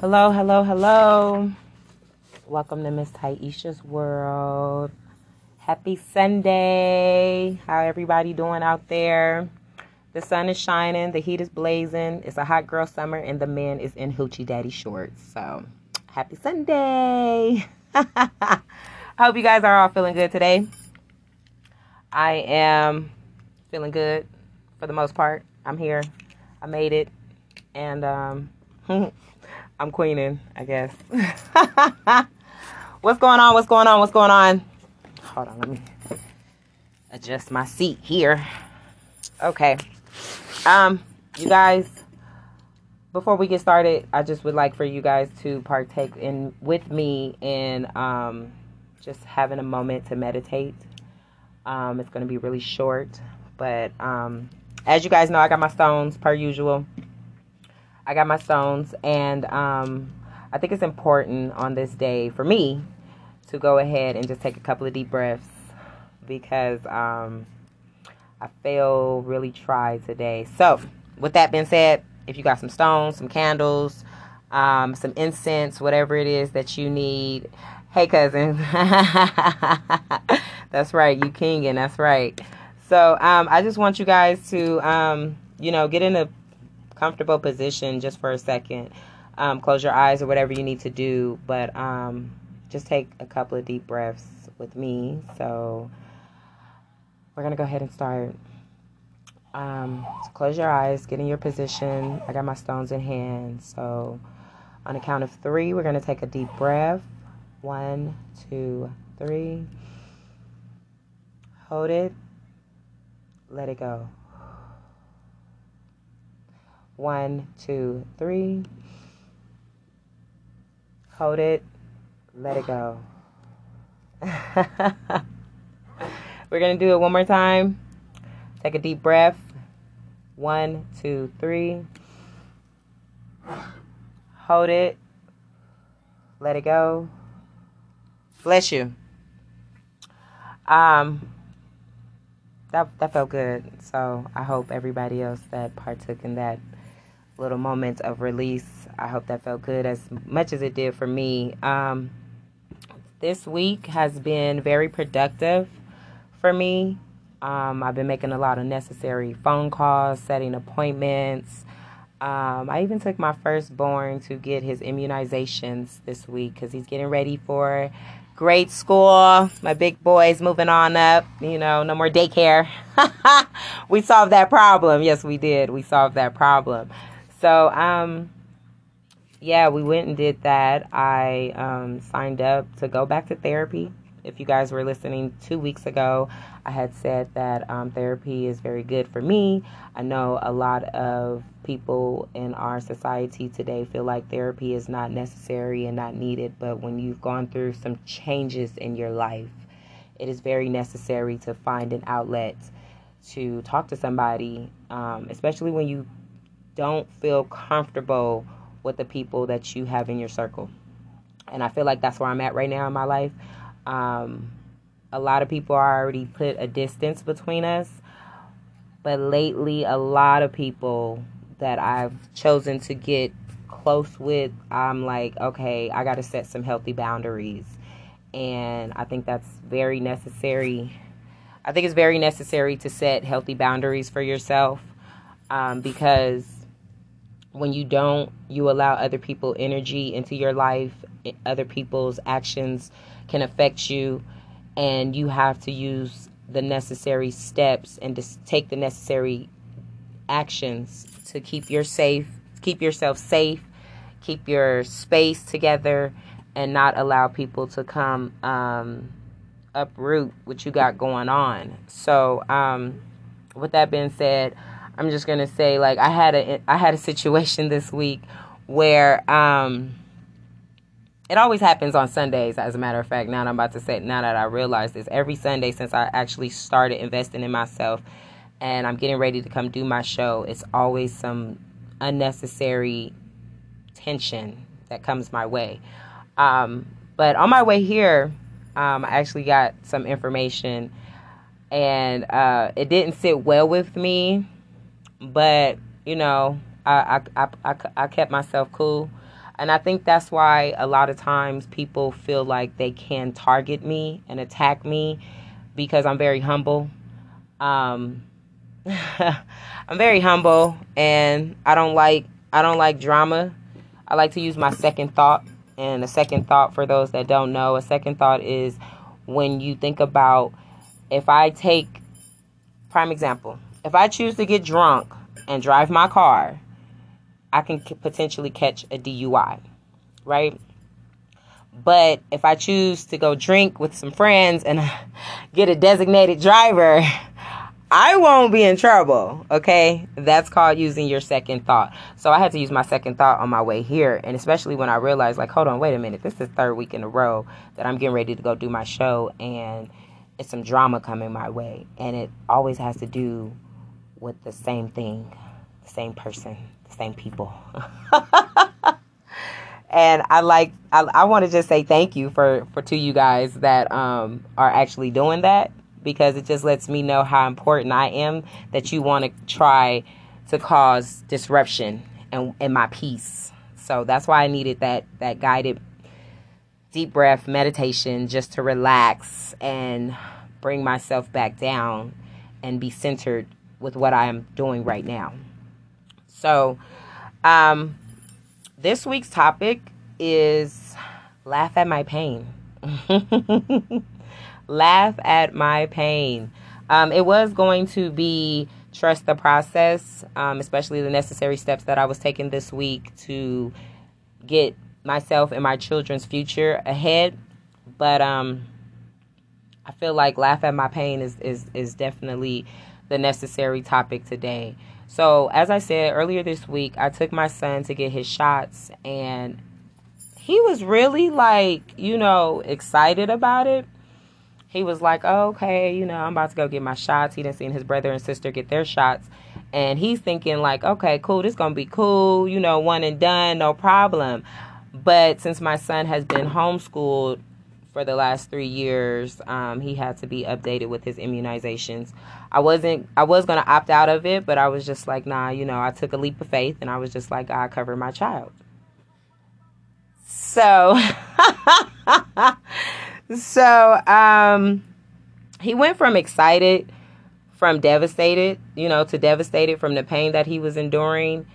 Hello, hello, hello. Welcome to Miss Tahisha's world. Happy Sunday. How everybody doing out there? The sun is shining, the heat is blazing. It's a hot girl summer and the man is in hoochie daddy shorts. So, happy Sunday. I hope you guys are all feeling good today. I am feeling good for the most part. I'm here. I made it. And um I'm queening, I guess. What's going on? What's going on? What's going on? Hold on, let me adjust my seat here. Okay. Um, you guys, before we get started, I just would like for you guys to partake in with me in um just having a moment to meditate. Um, it's gonna be really short, but um as you guys know, I got my stones per usual. I got my stones, and um, I think it's important on this day for me to go ahead and just take a couple of deep breaths because um, I feel really tried today. So, with that being said, if you got some stones, some candles, um, some incense, whatever it is that you need, hey cousin, that's right, you king, and that's right. So, um, I just want you guys to, um, you know, get in a comfortable position just for a second. Um, close your eyes or whatever you need to do, but um, just take a couple of deep breaths with me. So we're gonna go ahead and start. Um, so close your eyes, get in your position. I got my stones in hand. So on the count of three, we're gonna take a deep breath. One, two, three. Hold it. Let it go. One, two, three. Hold it. Let it go. We're going to do it one more time. Take a deep breath. One, two, three. Hold it. Let it go. Bless you. Um, that that felt good. So I hope everybody else that partook in that little moment of release. I hope that felt good as much as it did for me. Um, this week has been very productive for me. Um, I've been making a lot of necessary phone calls, setting appointments. Um, I even took my firstborn to get his immunizations this week because he's getting ready for grade school. My big boy's moving on up. You know, no more daycare. we solved that problem. Yes, we did. We solved that problem. So, um, yeah, we went and did that. I um, signed up to go back to therapy. If you guys were listening two weeks ago, I had said that um, therapy is very good for me. I know a lot of people in our society today feel like therapy is not necessary and not needed, but when you've gone through some changes in your life, it is very necessary to find an outlet to talk to somebody, um, especially when you don't feel comfortable with the people that you have in your circle. And I feel like that's where I'm at right now in my life. Um, a lot of people are already put a distance between us. But lately, a lot of people that I've chosen to get close with, I'm like, okay, I got to set some healthy boundaries. And I think that's very necessary. I think it's very necessary to set healthy boundaries for yourself um, because when you don't, you allow other people energy into your life. Other people's actions can affect you, and you have to use the necessary steps and just take the necessary actions to keep your safe, keep yourself safe, keep your space together, and not allow people to come um, uproot what you got going on. So, um, with that being said, I'm just gonna say like I had a I had a situation this week where um it always happens on Sundays, as a matter of fact. Now that I'm about to say, now that I realize this, every Sunday since I actually started investing in myself and I'm getting ready to come do my show, it's always some unnecessary tension that comes my way. Um, but on my way here, um, I actually got some information and uh, it didn't sit well with me but you know, I I I, I, kept myself cool. And I think that's why a lot of times people feel like they can target me and attack me because I'm very humble. Um, I'm very humble and I don't like I don't like drama. I like to use my second thought. And a second thought for those that don't know, a second thought is when you think about if I take prime example, if I choose to get drunk and drive my car, I can potentially catch a DUI, right? But if I choose to go drink with some friends and get a designated driver, I won't be in trouble. Okay. That's called using your second thought. So I had to use my second thought on my way here. And especially when I realized, like, hold on, wait a minute. This is third week in a row that I'm getting ready to go do my show. And it's some drama coming my way. And it always has to do with the same thing, the same person, the same people. and I like I, I want to just say thank you for for to you guys that um are actually doing that because it just lets me know how important I am that you want to try to cause disruption and in my peace. So that's why I needed that that guided deep breath meditation just to relax and bring myself back down and be centered with what I am doing right now. So, um, this week's topic is laugh at my pain. laugh at my pain. Um, it was going to be trust the process, um, especially the necessary steps that I was taking this week to get myself and my children's future ahead. But um, I feel like laugh at my pain is, is, is definitely the necessary topic today. So, as I said earlier this week, I took my son to get his shots, and he was really like, you know, excited about it he was like, oh, okay, you know, I'm about to go get my shots. He didn't see his brother and sister get their shots. And he's thinking, like, okay, cool, this going to be cool, you know, one and done, no problem. But since my son has been homeschooled for the last three years, um, he had to be updated with his immunizations. I wasn't, I was going to opt out of it, but I was just like, nah, you know, I took a leap of faith and I was just like, God, cover my child. So. So, um, he went from excited, from devastated, you know, to devastated from the pain that he was enduring.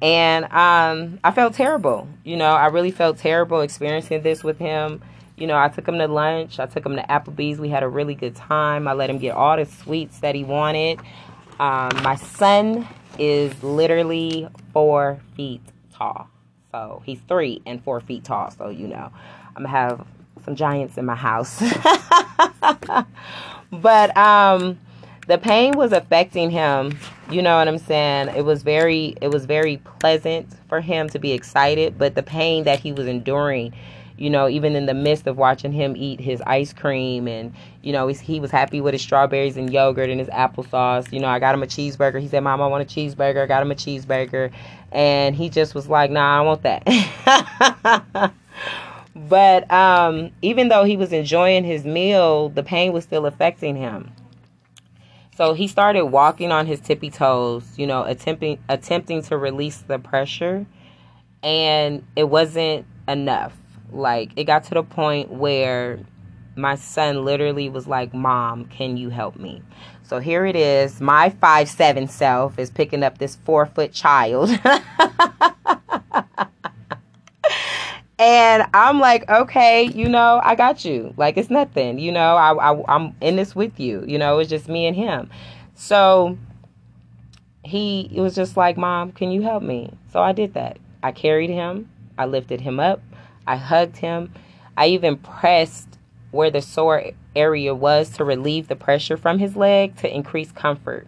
And um, I felt terrible. You know, I really felt terrible experiencing this with him. You know, I took him to lunch. I took him to Applebee's. We had a really good time. I let him get all the sweets that he wanted. Um, my son is literally four feet tall. So he's three and four feet tall. So, you know, I'm going to have some giants in my house. but um the pain was affecting him. You know what I'm saying? It was very it was very pleasant for him to be excited, but the pain that he was enduring, you know, even in the midst of watching him eat his ice cream and you know, he was happy with his strawberries and yogurt and his applesauce. You know, I got him a cheeseburger. He said, "Mom, I want a cheeseburger." I got him a cheeseburger, and he just was like, "Nah, I want that." But um, even though he was enjoying his meal, the pain was still affecting him. So he started walking on his tippy toes, you know, attempting attempting to release the pressure, and it wasn't enough. Like it got to the point where my son literally was like, "Mom, can you help me?" So here it is. My five seven self is picking up this four foot child. And I'm like, okay, you know, I got you. Like it's nothing, you know. I, I I'm in this with you. You know, it's just me and him. So he it was just like, Mom, can you help me? So I did that. I carried him. I lifted him up. I hugged him. I even pressed where the sore area was to relieve the pressure from his leg to increase comfort.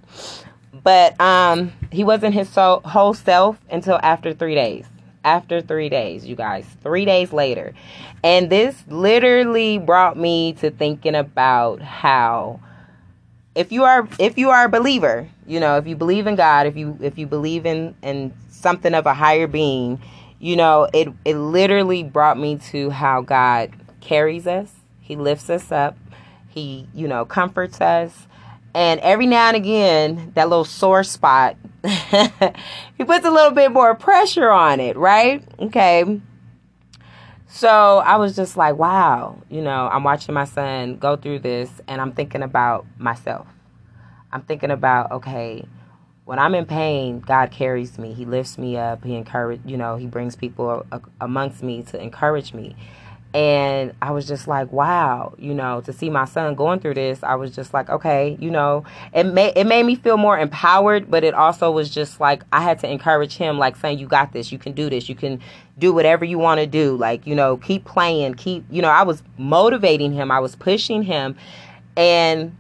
But um, he wasn't his so, whole self until after three days after three days, you guys. Three days later. And this literally brought me to thinking about how if you are if you are a believer, you know, if you believe in God, if you if you believe in in something of a higher being, you know, it it literally brought me to how God carries us. He lifts us up. He, you know, comforts us. And every now and again, that little sore spot he puts a little bit more pressure on it, right? Okay. So I was just like, wow, you know, I'm watching my son go through this and I'm thinking about myself. I'm thinking about, okay, when I'm in pain, God carries me. He lifts me up. He encourage, you know, he brings people amongst me to encourage me. And I was just like, wow, you know, to see my son going through this, I was just like, okay, you know, it made it made me feel more empowered, but it also was just like I had to encourage him, like saying, you got this, you can do this, you can do whatever you want to do, like you know, keep playing, keep, you know, I was motivating him, I was pushing him, and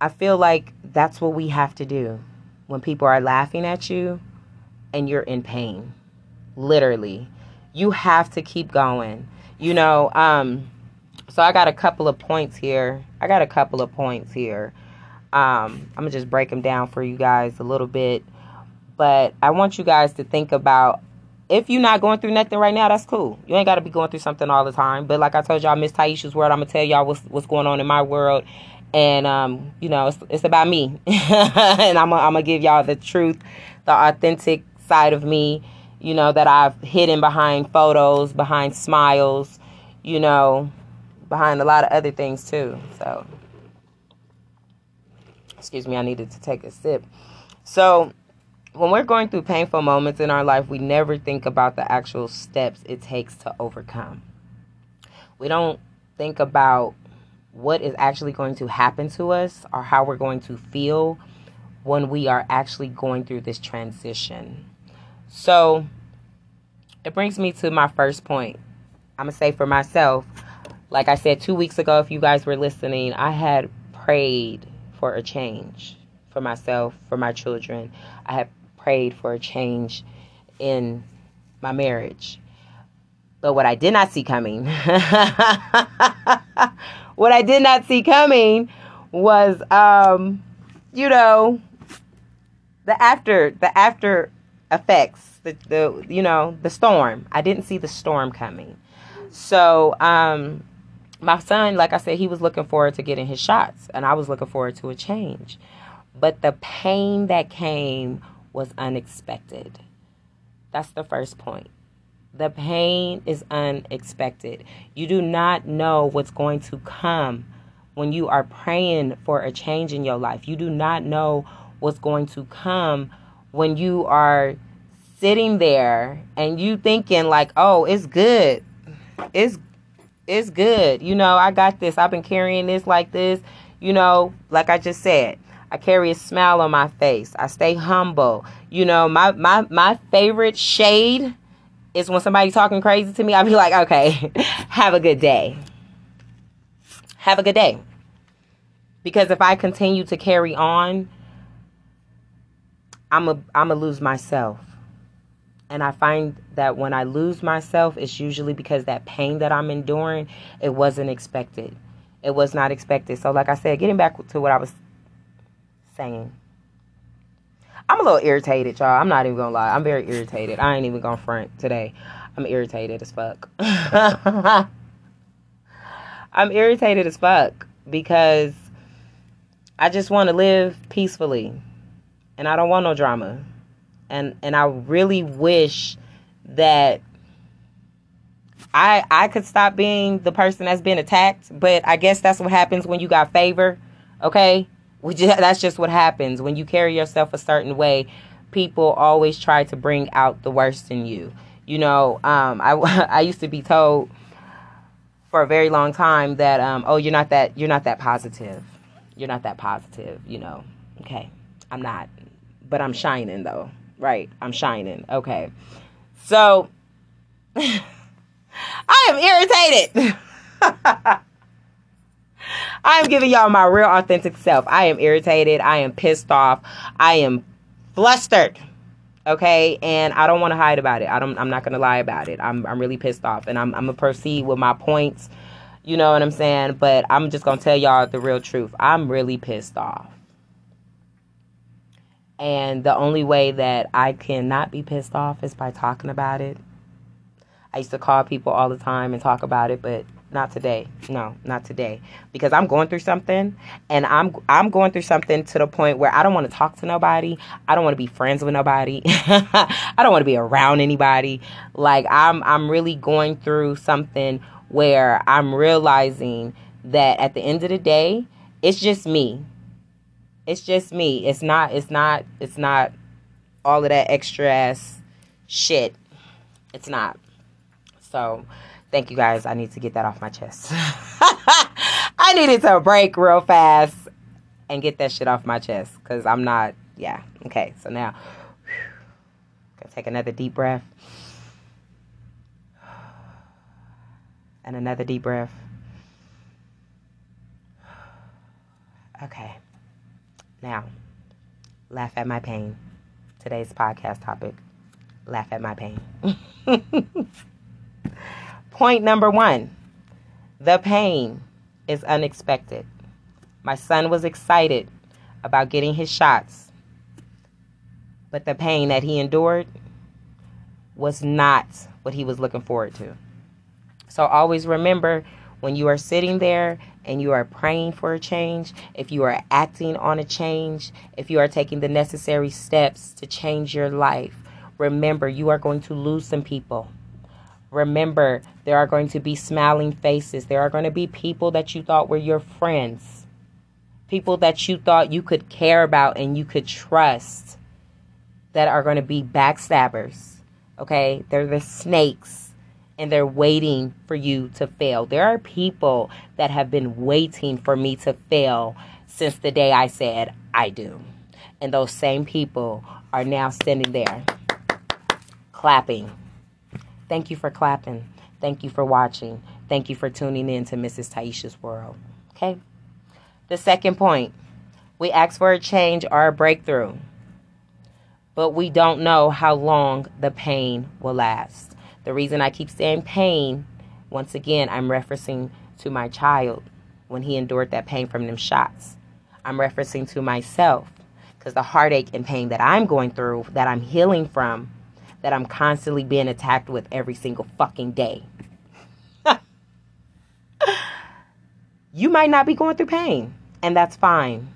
I feel like that's what we have to do when people are laughing at you and you're in pain, literally. You have to keep going you know, um, so I got a couple of points here. I got a couple of points here. Um, I'm gonna just break them down for you guys a little bit, but I want you guys to think about if you're not going through nothing right now, that's cool. You ain't got to be going through something all the time. But like I told y'all, Miss Tahisha's world, I'm gonna tell y'all what's what's going on in my world, and um, you know, it's it's about me, and I'm I'm gonna give y'all the truth, the authentic side of me you know, that I've hidden behind photos, behind smiles, you know, behind a lot of other things too. So, excuse me, I needed to take a sip. So, when we're going through painful moments in our life, we never think about the actual steps it takes to overcome. We don't think about what is actually going to happen to us or how we're going to feel when we are actually going through this transition. So it brings me to my first point. I'm going to say for myself, like I said two weeks ago, if you guys were listening, I had prayed for a change for myself, for my children. I had prayed for a change in my marriage. But what I did not see coming, what I did not see coming was, um, you know, the after, the after effects, the, the you know, the storm. I didn't see the storm coming. So, um, my son, like I said, he was looking forward to getting his shots, and I was looking forward to a change. But the pain that came was unexpected. That's the first point. The pain is unexpected. You do not know what's going to come when you are praying for a change in your life. You do not know what's going to come when you are sitting there and you thinking like, "Oh, it's good. It's it's good. You know, I got this. I've been carrying this like this. You know, like I just said, I carry a smile on my face. I stay humble. You know, my my my favorite shade is when somebody's talking crazy to me. I'll be like, "Okay, have a good day. Have a good day." Because if I continue to carry on, I'm a I'm a lose myself. And I find that when I lose myself, it's usually because that pain that I'm enduring, it wasn't expected. It was not expected. So like I said, getting back to what I was saying. I'm a little irritated, y'all. I'm not even gonna lie. I'm very irritated. I ain't even gonna front today. I'm irritated as fuck. I'm irritated as fuck because I just want to live peacefully and I don't want no drama. And and I really wish that I I could stop being the person that's been attacked, but I guess that's what happens when you got favor. Okay? We just, that's just what happens when you carry yourself a certain way. People always try to bring out the worst in you. You know, um, I I used to be told for a very long time that um, oh you're not that you're not that positive. You're not that positive. You know. Okay, I'm not but I'm shining though. Right, I'm shining. Okay. So I am irritated. I am giving y'all my real authentic self. I am irritated. I am pissed off. I am flustered. Okay, and I don't want to hide about it. I don't. I'm not gonna lie about it. I'm. I'm really pissed off, and I'm. I'm gonna proceed with my points. You know what I'm saying? But I'm just gonna tell y'all the real truth. I'm really pissed off. And the only way that I cannot be pissed off is by talking about it. I used to call people all the time and talk about it, but not today. No, not today. Because I'm going through something and I'm I'm going through something to the point where I don't want to talk to nobody. I don't want to be friends with nobody. I don't want to be around anybody. Like I'm I'm really going through something where I'm realizing that at the end of the day, it's just me. It's just me. It's not it's not it's not all of that extra ass shit. It's not. So, thank you guys. I need to get that off my chest. I needed to break real fast and get that shit off my chest because I'm not, yeah. Okay, so now, gonna take another deep breath. And another deep breath. Okay. Now, laugh at my pain. Today's podcast topic laugh at my pain. Point number one the pain is unexpected. My son was excited about getting his shots, but the pain that he endured was not what he was looking forward to. So always remember when you are sitting there and you are praying for a change, if you are acting on a change, if you are taking the necessary steps to change your life, remember you are going to lose some people. Remember, there are going to be smiling faces. There are going to be people that you thought were your friends, people that you thought you could care about and you could trust that are going to be backstabbers. Okay? They're the snakes and they're waiting for you to fail. There are people that have been waiting for me to fail since the day I said I do. And those same people are now standing there clapping Thank you for clapping. Thank you for watching. Thank you for tuning in to Mrs. Tahisha's World. Okay? The second point we ask for a change or a breakthrough, but we don't know how long the pain will last. The reason I keep saying pain, once again, I'm referencing to my child when he endured that pain from them shots. I'm referencing to myself because the heartache and pain that I'm going through, that I'm healing from, that I'm constantly being attacked with every single fucking day. you might not be going through pain, and that's fine.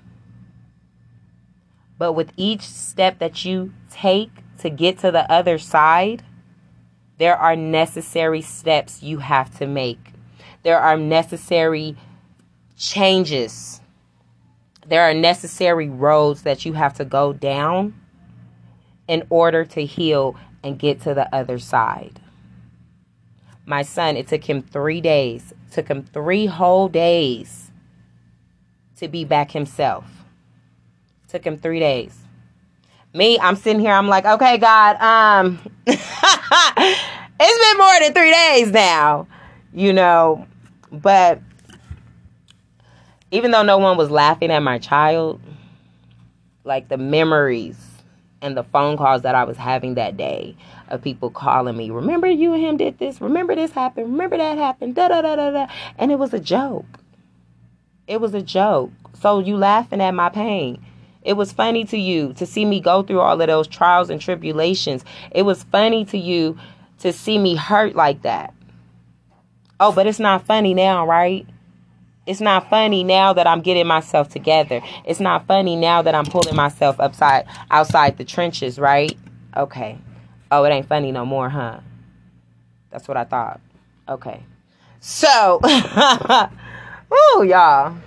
But with each step that you take to get to the other side, there are necessary steps you have to make. There are necessary changes. There are necessary roads that you have to go down in order to heal and get to the other side. My son, it took him three days, took him three whole days to be back himself. Took him three days. Me, I'm sitting here, I'm like, okay, God, um, it's been more than three days now, you know, but even though no one was laughing at my child, like the memories and the phone calls that I was having that day of people calling me, remember you and him did this, remember this happened, remember that happened, da da da da da. And it was a joke. It was a joke. So you laughing at my pain. It was funny to you to see me go through all of those trials and tribulations. It was funny to you to see me hurt like that. Oh, but it's not funny now, right? It's not funny now that I'm getting myself together. It's not funny now that I'm pulling myself upside outside the trenches, right? Okay. Oh, it ain't funny no more, huh? That's what I thought. Okay. So, ooh, y'all.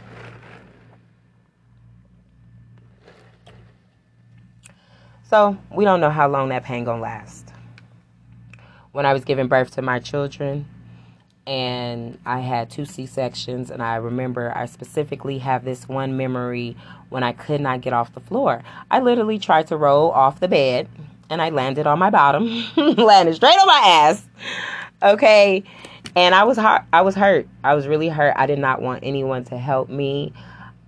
So, we don't know how long that pain gonna last. When I was giving birth to my children, and I had two C sections. And I remember I specifically have this one memory when I could not get off the floor. I literally tried to roll off the bed and I landed on my bottom, landed straight on my ass. Okay. And I was hurt. I was hurt. I was really hurt. I did not want anyone to help me.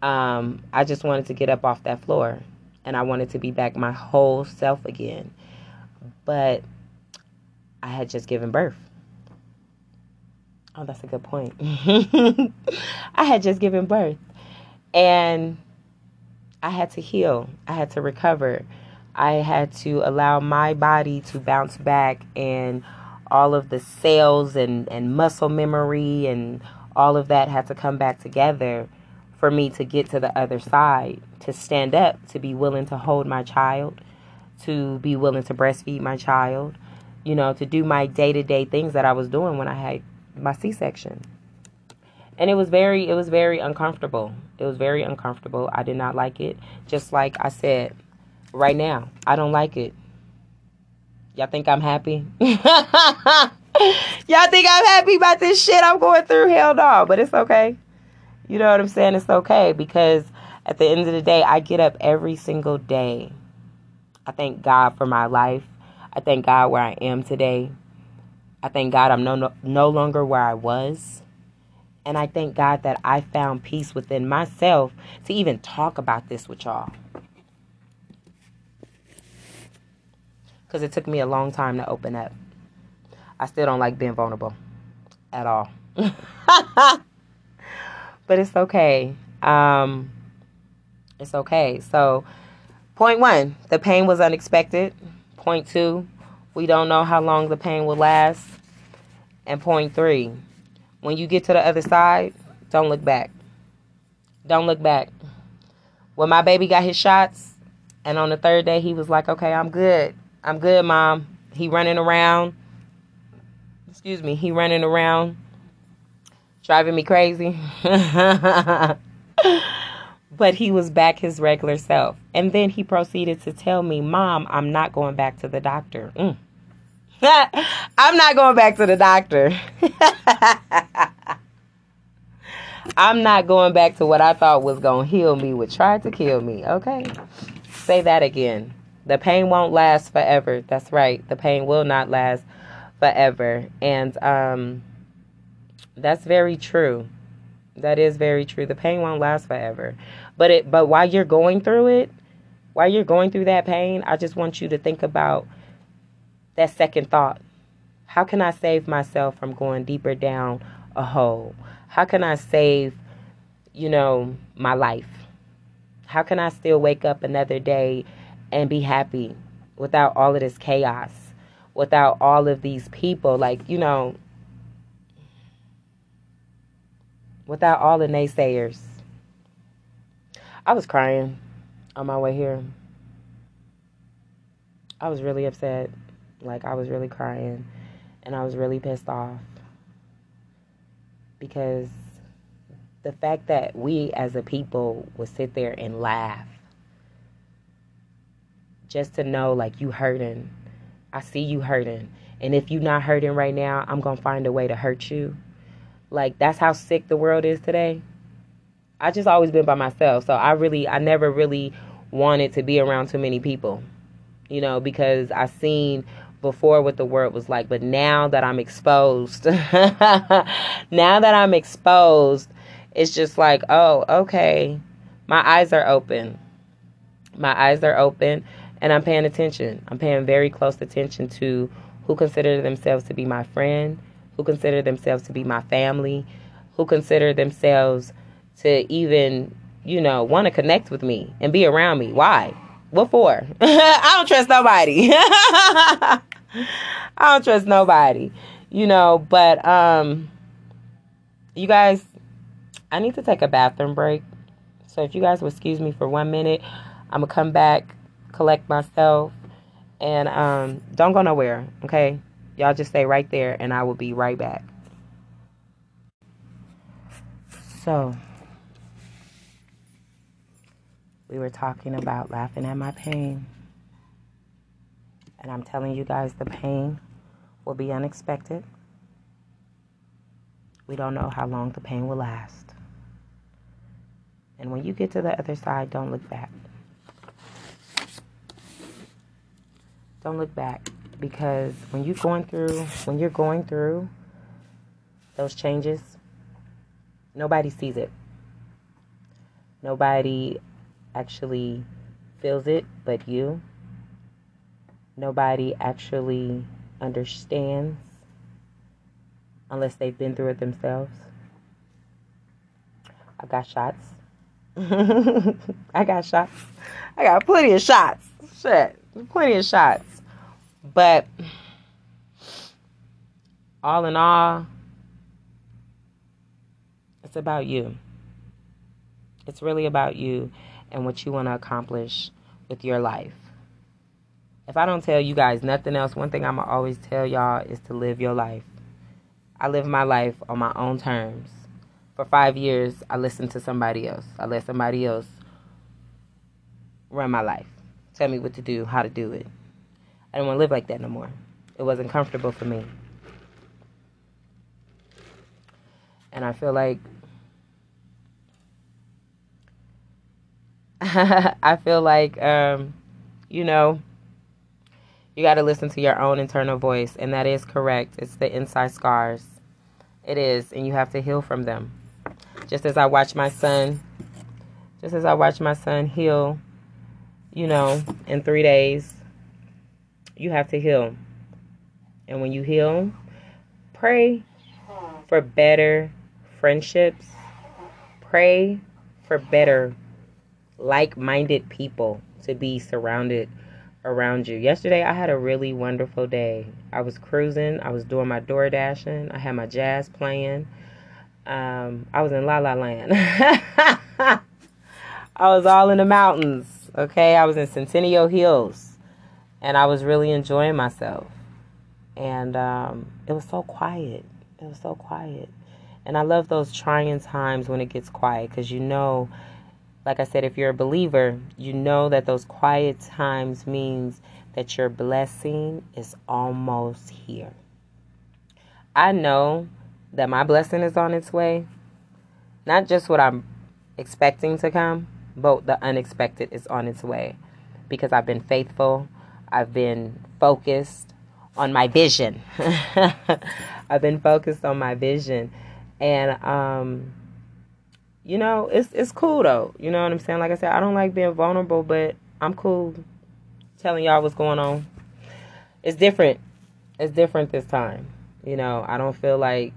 Um, I just wanted to get up off that floor and I wanted to be back my whole self again. But I had just given birth. Oh, that's a good point. I had just given birth and I had to heal. I had to recover. I had to allow my body to bounce back and all of the cells and, and muscle memory and all of that had to come back together for me to get to the other side, to stand up, to be willing to hold my child, to be willing to breastfeed my child, you know, to do my day to day things that I was doing when I had my C section. And it was very it was very uncomfortable. It was very uncomfortable. I did not like it. Just like I said, right now, I don't like it. Y'all think I'm happy? Y'all think I'm happy about this shit I'm going through? Hell no, but it's okay. You know what I'm saying? It's okay because at the end of the day, I get up every single day. I thank God for my life. I thank God where I am today. I thank God I'm no, no, no longer where I was. And I thank God that I found peace within myself to even talk about this with y'all. Because it took me a long time to open up. I still don't like being vulnerable at all. but it's okay. Um, it's okay. So, point one, the pain was unexpected. Point two, we don't know how long the pain will last. And point three, when you get to the other side, don't look back. Don't look back. When my baby got his shots, and on the third day, he was like, okay, I'm good. I'm good, mom. He running around. Excuse me, he running around driving me crazy. but he was back his regular self. And then he proceeded to tell me, Mom, I'm not going back to the doctor. Mm. I'm not going back to the doctor. I'm not going back to what I thought was going to heal me, what tried to kill me. Okay? Say that again. The pain won't last forever. That's right. The pain will not last forever. And, um, that's very true. That is very true. The pain won't last forever. But it but while you're going through it, while you're going through that pain, I just want you to think about that second thought. How can I save myself from going deeper down a hole? How can I save, you know, my life? How can I still wake up another day and be happy without all of this chaos? Without all of these people like, you know, without all the naysayers. I was crying on my way here. I was really upset. Like, I was really crying. And I was really pissed off. Because the fact that we as a people would sit there and laugh just to know, like, you hurting. I see you hurting. And if you're not hurting right now, I'm going to find a way to hurt you like that's how sick the world is today. I just always been by myself, so I really I never really wanted to be around too many people. You know, because I seen before what the world was like, but now that I'm exposed, now that I'm exposed, it's just like, oh, okay. My eyes are open. My eyes are open and I'm paying attention. I'm paying very close attention to who consider themselves to be my friend who consider themselves to be my family, who consider themselves to even, you know, want to connect with me and be around me. Why? What for? I don't trust nobody. I don't trust nobody. You know, but um you guys I need to take a bathroom break. So if you guys will excuse me for 1 minute, I'm going to come back, collect myself and um don't go nowhere, okay? Y'all just stay right there and I will be right back. So, we were talking about laughing at my pain. And I'm telling you guys, the pain will be unexpected. We don't know how long the pain will last. And when you get to the other side, don't look back. Don't look back because when you're going through when you're going through those changes nobody sees it nobody actually feels it but you. Nobody actually understands unless they've been through it themselves. I got shots. I got shots. I got plenty of shots. Shit plenty of shots. But all in all, it's about you. It's really about you and what you want to accomplish with your life. If I don't tell you guys nothing else, one thing I'm going to always tell y'all is to live your life. I live my life on my own terms. For five years, I listened to somebody else. I let somebody else run my life, tell me what to do, how to do it. I don't want to live like that no more. It wasn't comfortable for me. And I feel like I feel like um, you know, you got to listen to your own internal voice, and that is correct. It's the inside scars. It is, and you have to heal from them. Just as I watch my son, just as I watch my son heal, you know, in three days, you have to heal. And when you heal, pray for better friendships. Pray for better like minded people to be surrounded around you. Yesterday, I had a really wonderful day. I was cruising, I was doing my door dashing, I had my jazz playing. Um, I was in La La Land. I was all in the mountains, okay? I was in Centennial Hills, and I was really enjoying myself. And um, it was so quiet. It was so quiet. And I love those trying times when it gets quiet because you know like I said, if you're a believer, you know that those quiet times means that your blessing is almost here. I know that my blessing is on its way. Not just what I'm expecting to come, but the unexpected is on its way because I've been faithful. I've been focused on my vision. I've been focused on my vision. And um you know, it's it's cool though. You know what I'm saying? Like I said, I don't like being vulnerable, but I'm cool telling y'all what's going on. It's different. It's different this time. You know, I don't feel like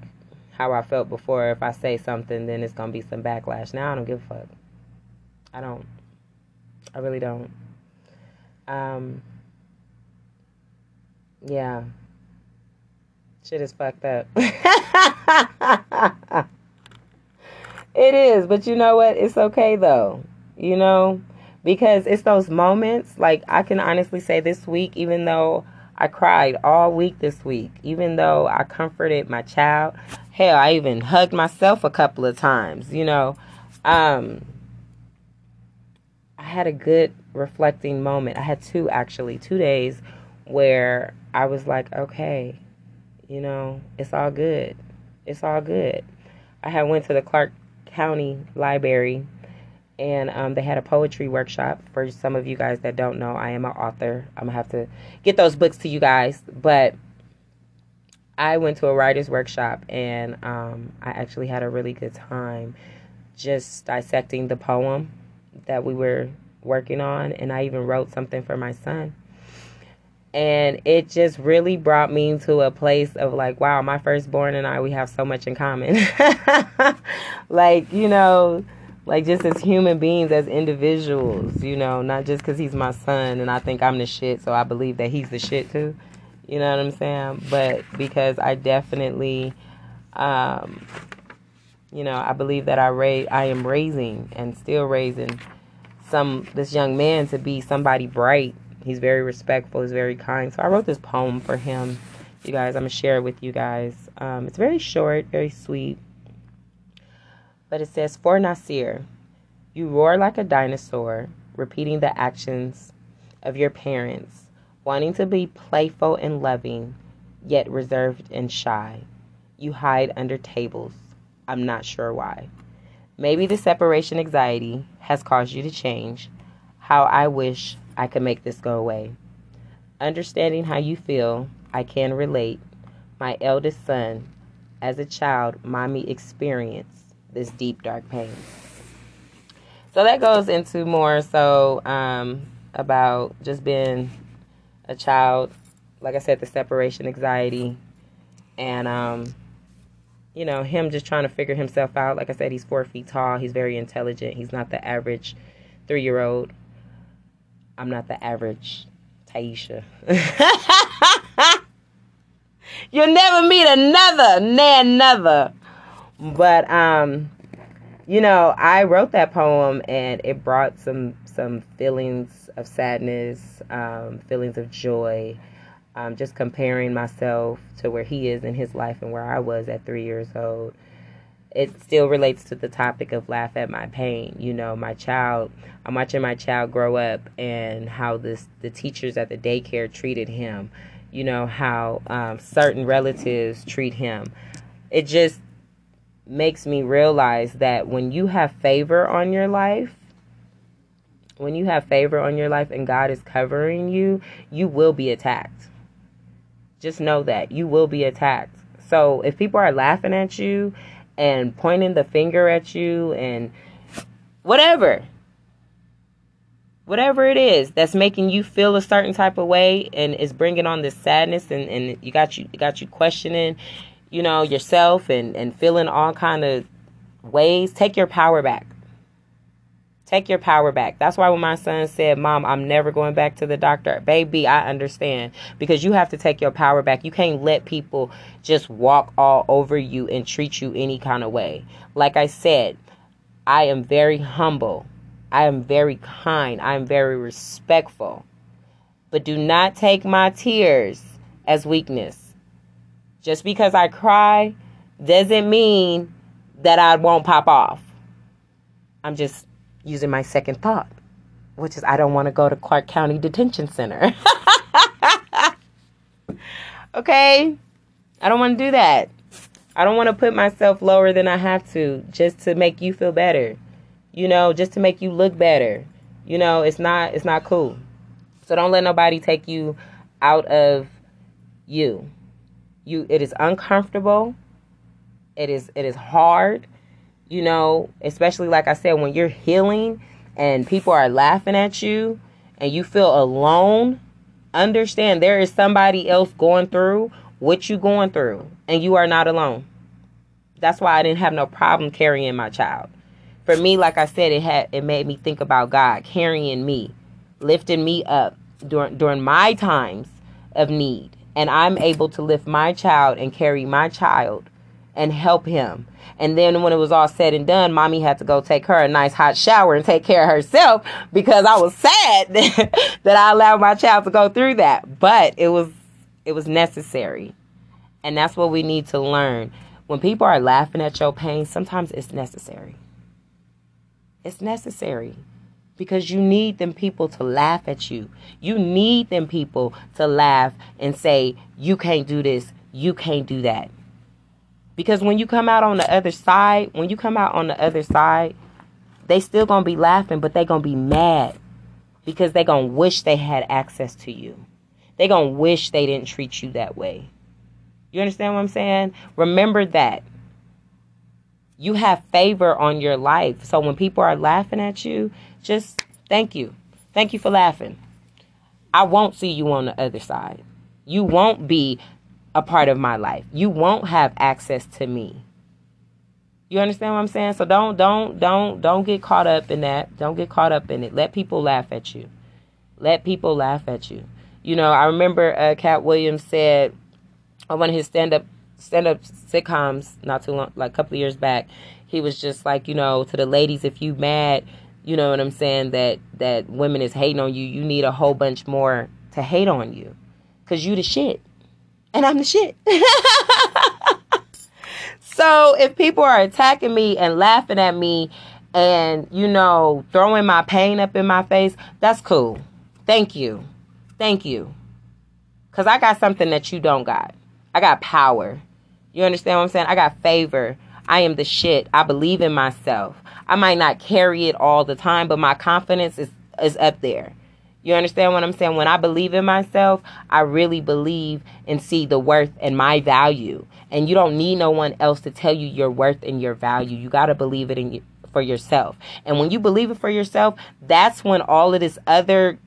how I felt before. If I say something, then it's gonna be some backlash. Now I don't give a fuck. I don't. I really don't. Um. Yeah. Shit is fucked up. It is, but you know what? It's okay though. You know, because it's those moments like I can honestly say this week even though I cried all week this week, even though I comforted my child, hell, I even hugged myself a couple of times, you know. Um I had a good reflecting moment. I had two actually, 2 days where I was like, okay, you know, it's all good. It's all good. I had went to the Clark County Library, and um, they had a poetry workshop. For some of you guys that don't know, I am an author. I'm gonna have to get those books to you guys, but I went to a writer's workshop, and um, I actually had a really good time just dissecting the poem that we were working on, and I even wrote something for my son and it just really brought me to a place of like wow my firstborn and i we have so much in common. Like you know like just as human beings as individuals you know not just because he's my son and i think i'm the shit so i believe that he's the shit too. You know what i'm saying? But because i definitely um you know i believe that i ra- i am raising and still raising some this young man to be somebody bright He's very respectful. He's very kind. So I wrote this poem for him. You guys, I'm gonna share it with you guys. Um, it's very short, very sweet. But it says, For Nasir, you roar like a dinosaur, repeating the actions of your parents, wanting to be playful and loving, yet reserved and shy. You hide under tables. I'm not sure why. Maybe the separation anxiety has caused you to change. How I wish I can make this go away. Understanding how you feel, I can relate. My eldest son, as a child, mommy experienced this deep, dark pain. So that goes into more so um, about just being a child. Like I said, the separation anxiety, and um, you know him just trying to figure himself out. Like I said, he's four feet tall. He's very intelligent. He's not the average three-year-old. I'm not the average Tahisha. You'll never meet another, nay another. But um, you know, I wrote that poem and it brought some some feelings of sadness, um, feelings of joy. Um, just comparing myself to where he is in his life and where I was at three years old it still relates to the topic of laugh at my pain. You know, my child, I'm watching my child grow up and how this the teachers at the daycare treated him. You know how um, certain relatives treat him. It just makes me realize that when you have favor on your life, when you have favor on your life and God is covering you, you will be attacked. Just know that you will be attacked. So if people are laughing at you and pointing the finger at you and whatever. Whatever it is that's making you feel a certain type of way and is bringing on this sadness and, and you got you got you questioning you know yourself and and feeling all kind of ways take your power back Take your power back. That's why when my son said, Mom, I'm never going back to the doctor, baby, I understand. Because you have to take your power back. You can't let people just walk all over you and treat you any kind of way. Like I said, I am very humble. I am very kind. I am very respectful. But do not take my tears as weakness. Just because I cry doesn't mean that I won't pop off. I'm just using my second thought, which is I don't want to go to Clark County Detention Center. okay? I don't want to do that. I don't want to put myself lower than I have to just to make you feel better. You know, just to make you look better. You know, it's not it's not cool. So don't let nobody take you out of you. You it is uncomfortable. It is it is hard you know, especially like I said, when you're healing and people are laughing at you and you feel alone, understand there is somebody else going through what you're going through and you are not alone. That's why I didn't have no problem carrying my child. For me, like I said, it had it made me think about God carrying me, lifting me up during during my times of need. And I'm able to lift my child and carry my child and help him. And then when it was all said and done, mommy had to go take her a nice hot shower and take care of herself because I was sad that I allowed my child to go through that. But it was it was necessary. And that's what we need to learn. When people are laughing at your pain, sometimes it's necessary. It's necessary because you need them people to laugh at you. You need them people to laugh and say, You can't do this, you can't do that. Because when you come out on the other side, when you come out on the other side, they still gonna be laughing, but they gonna be mad because they gonna wish they had access to you. They gonna wish they didn't treat you that way. You understand what I'm saying? Remember that. You have favor on your life. So when people are laughing at you, just thank you. Thank you for laughing. I won't see you on the other side. You won't be a part of my life. You won't have access to me. You understand what I'm saying? So don't don't don't don't get caught up in that. Don't get caught up in it. Let people laugh at you. Let people laugh at you. You know, I remember uh, Katt Williams said on one of his stand up stand up sitcoms not too long like a couple of years back, he was just like, you know, to the ladies, if you mad, you know what I'm saying, that that women is hating on you, you need a whole bunch more to hate on you. Cause you the shit and I'm the shit. so if people are attacking me and laughing at me and, you know, throwing my pain up in my face, that's cool. Thank you. Thank you. Because I got something that you don't got. I got power. You understand what I'm saying? I got favor. I am the shit. I believe in myself. I might not carry it all the time, but my confidence is, is up there. You understand what I'm saying? When I believe in myself, I really believe and see the worth and my value. And you don't need no one else to tell you your worth and your value. You got to believe it in you, for yourself. And when you believe it for yourself, that's when all of this other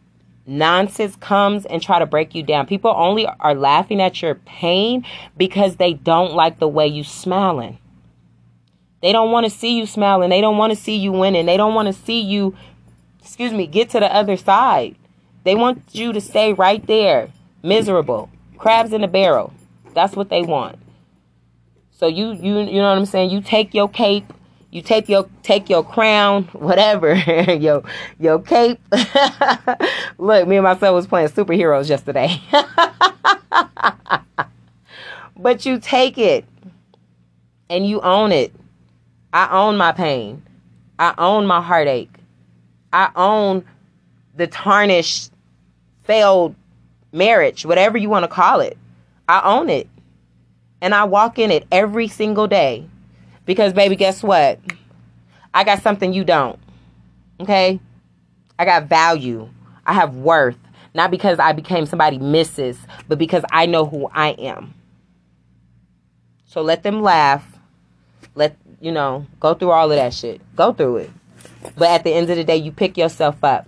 nonsense comes and try to break you down. People only are laughing at your pain because they don't like the way you smiling. They don't want to see you smiling. They don't want to see you winning. They don't want to see you excuse me, get to the other side. They want you to stay right there, miserable, crabs in a barrel. That's what they want. So you you you know what I'm saying? You take your cape, you take your take your crown, whatever, your your cape. Look, me and my son was playing superheroes yesterday. but you take it and you own it. I own my pain. I own my heartache. I own the tarnished, failed marriage, whatever you want to call it. I own it. And I walk in it every single day. Because, baby, guess what? I got something you don't. Okay? I got value. I have worth. Not because I became somebody misses, but because I know who I am. So let them laugh. Let, you know, go through all of that shit. Go through it. But at the end of the day, you pick yourself up.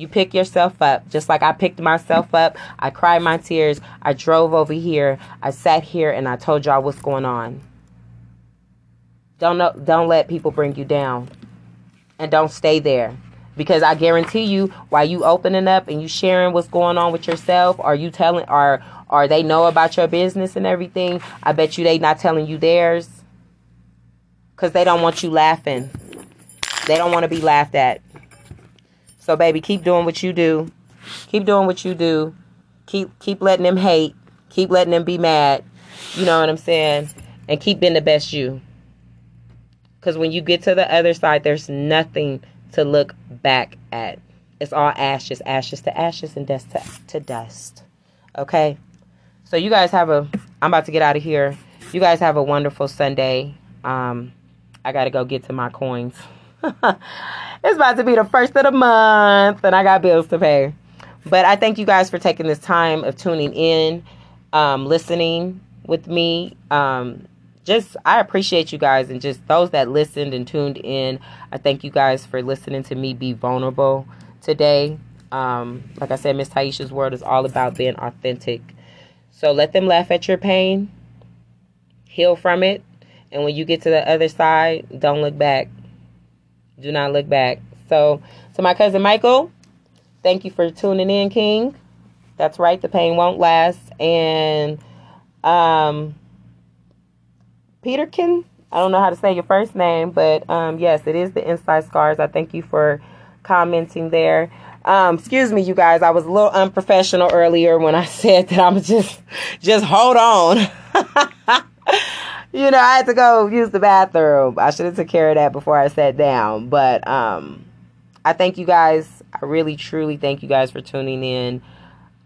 You pick yourself up just like I picked myself up. I cried my tears. I drove over here. I sat here and I told y'all what's going on. Don't know, don't let people bring you down. And don't stay there. Because I guarantee you, while you opening up and you sharing what's going on with yourself, are you telling are are they know about your business and everything? I bet you they not telling you theirs. Cause they don't want you laughing. They don't want to be laughed at. So baby, keep doing what you do. Keep doing what you do. Keep keep letting them hate. Keep letting them be mad. You know what I'm saying? And keep being the best you. Cuz when you get to the other side, there's nothing to look back at. It's all ashes, ashes to ashes and dust to, to dust. Okay? So you guys have a I'm about to get out of here. You guys have a wonderful Sunday. Um I got to go get to my coins. it's about to be the first of the month and I got bills to pay. But I thank you guys for taking this time of tuning in, um, listening with me. Um, just I appreciate you guys and just those that listened and tuned in. I thank you guys for listening to me be vulnerable today. Um, like I said, Miss Tahisha's world is all about being authentic. So let them laugh at your pain, heal from it, and when you get to the other side, don't look back. Do not look back. So, to my cousin Michael, thank you for tuning in, King. That's right, the pain won't last. And um, Peterkin, I don't know how to say your first name, but um, yes, it is the inside scars. I thank you for commenting there. Um, excuse me, you guys. I was a little unprofessional earlier when I said that I'm just, just hold on. you know, I had to go use the bathroom. I should have took care of that before I sat down. But um, I thank you guys. I really, truly thank you guys for tuning in.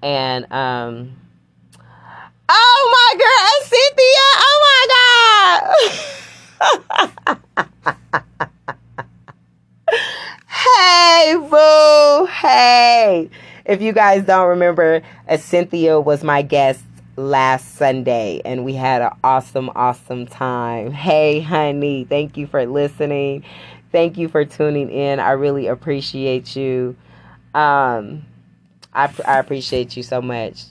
And um, oh my girl, Cynthia! Oh my god! hey, boo! Hey! If you guys don't remember, Cynthia was my guest last Sunday and we had an awesome, awesome time. Hey, honey, thank you for listening. Thank you for tuning in. I really appreciate you. Um, I, I appreciate you so much.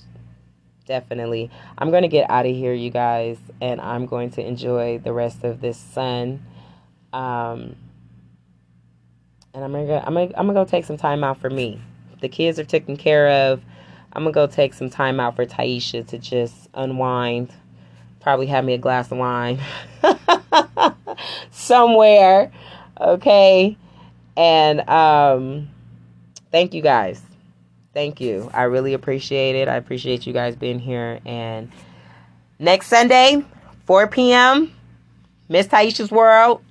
Definitely. I'm going to get out of here, you guys, and I'm going to enjoy the rest of this sun. Um, and I'm gonna, I'm gonna, I'm gonna go take some time out for me. The kids are taken care of I'm gonna go take some time out for Tahisha to just unwind. Probably have me a glass of wine somewhere. Okay. And um thank you guys. Thank you. I really appreciate it. I appreciate you guys being here. And next Sunday, 4 p.m., Miss Tahisha's World.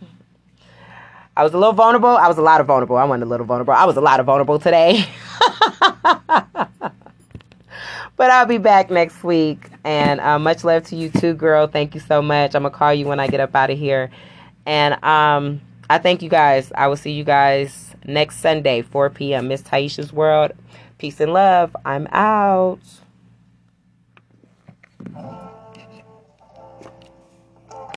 I was a little vulnerable. I was a lot of vulnerable. I wasn't a little vulnerable. I was a lot of vulnerable today. But I'll be back next week. And uh, much love to you too, girl. Thank you so much. I'm to call you when I get up out of here. And um, I thank you guys. I will see you guys next Sunday, 4 p.m. Miss Tahisha's World. Peace and love. I'm out.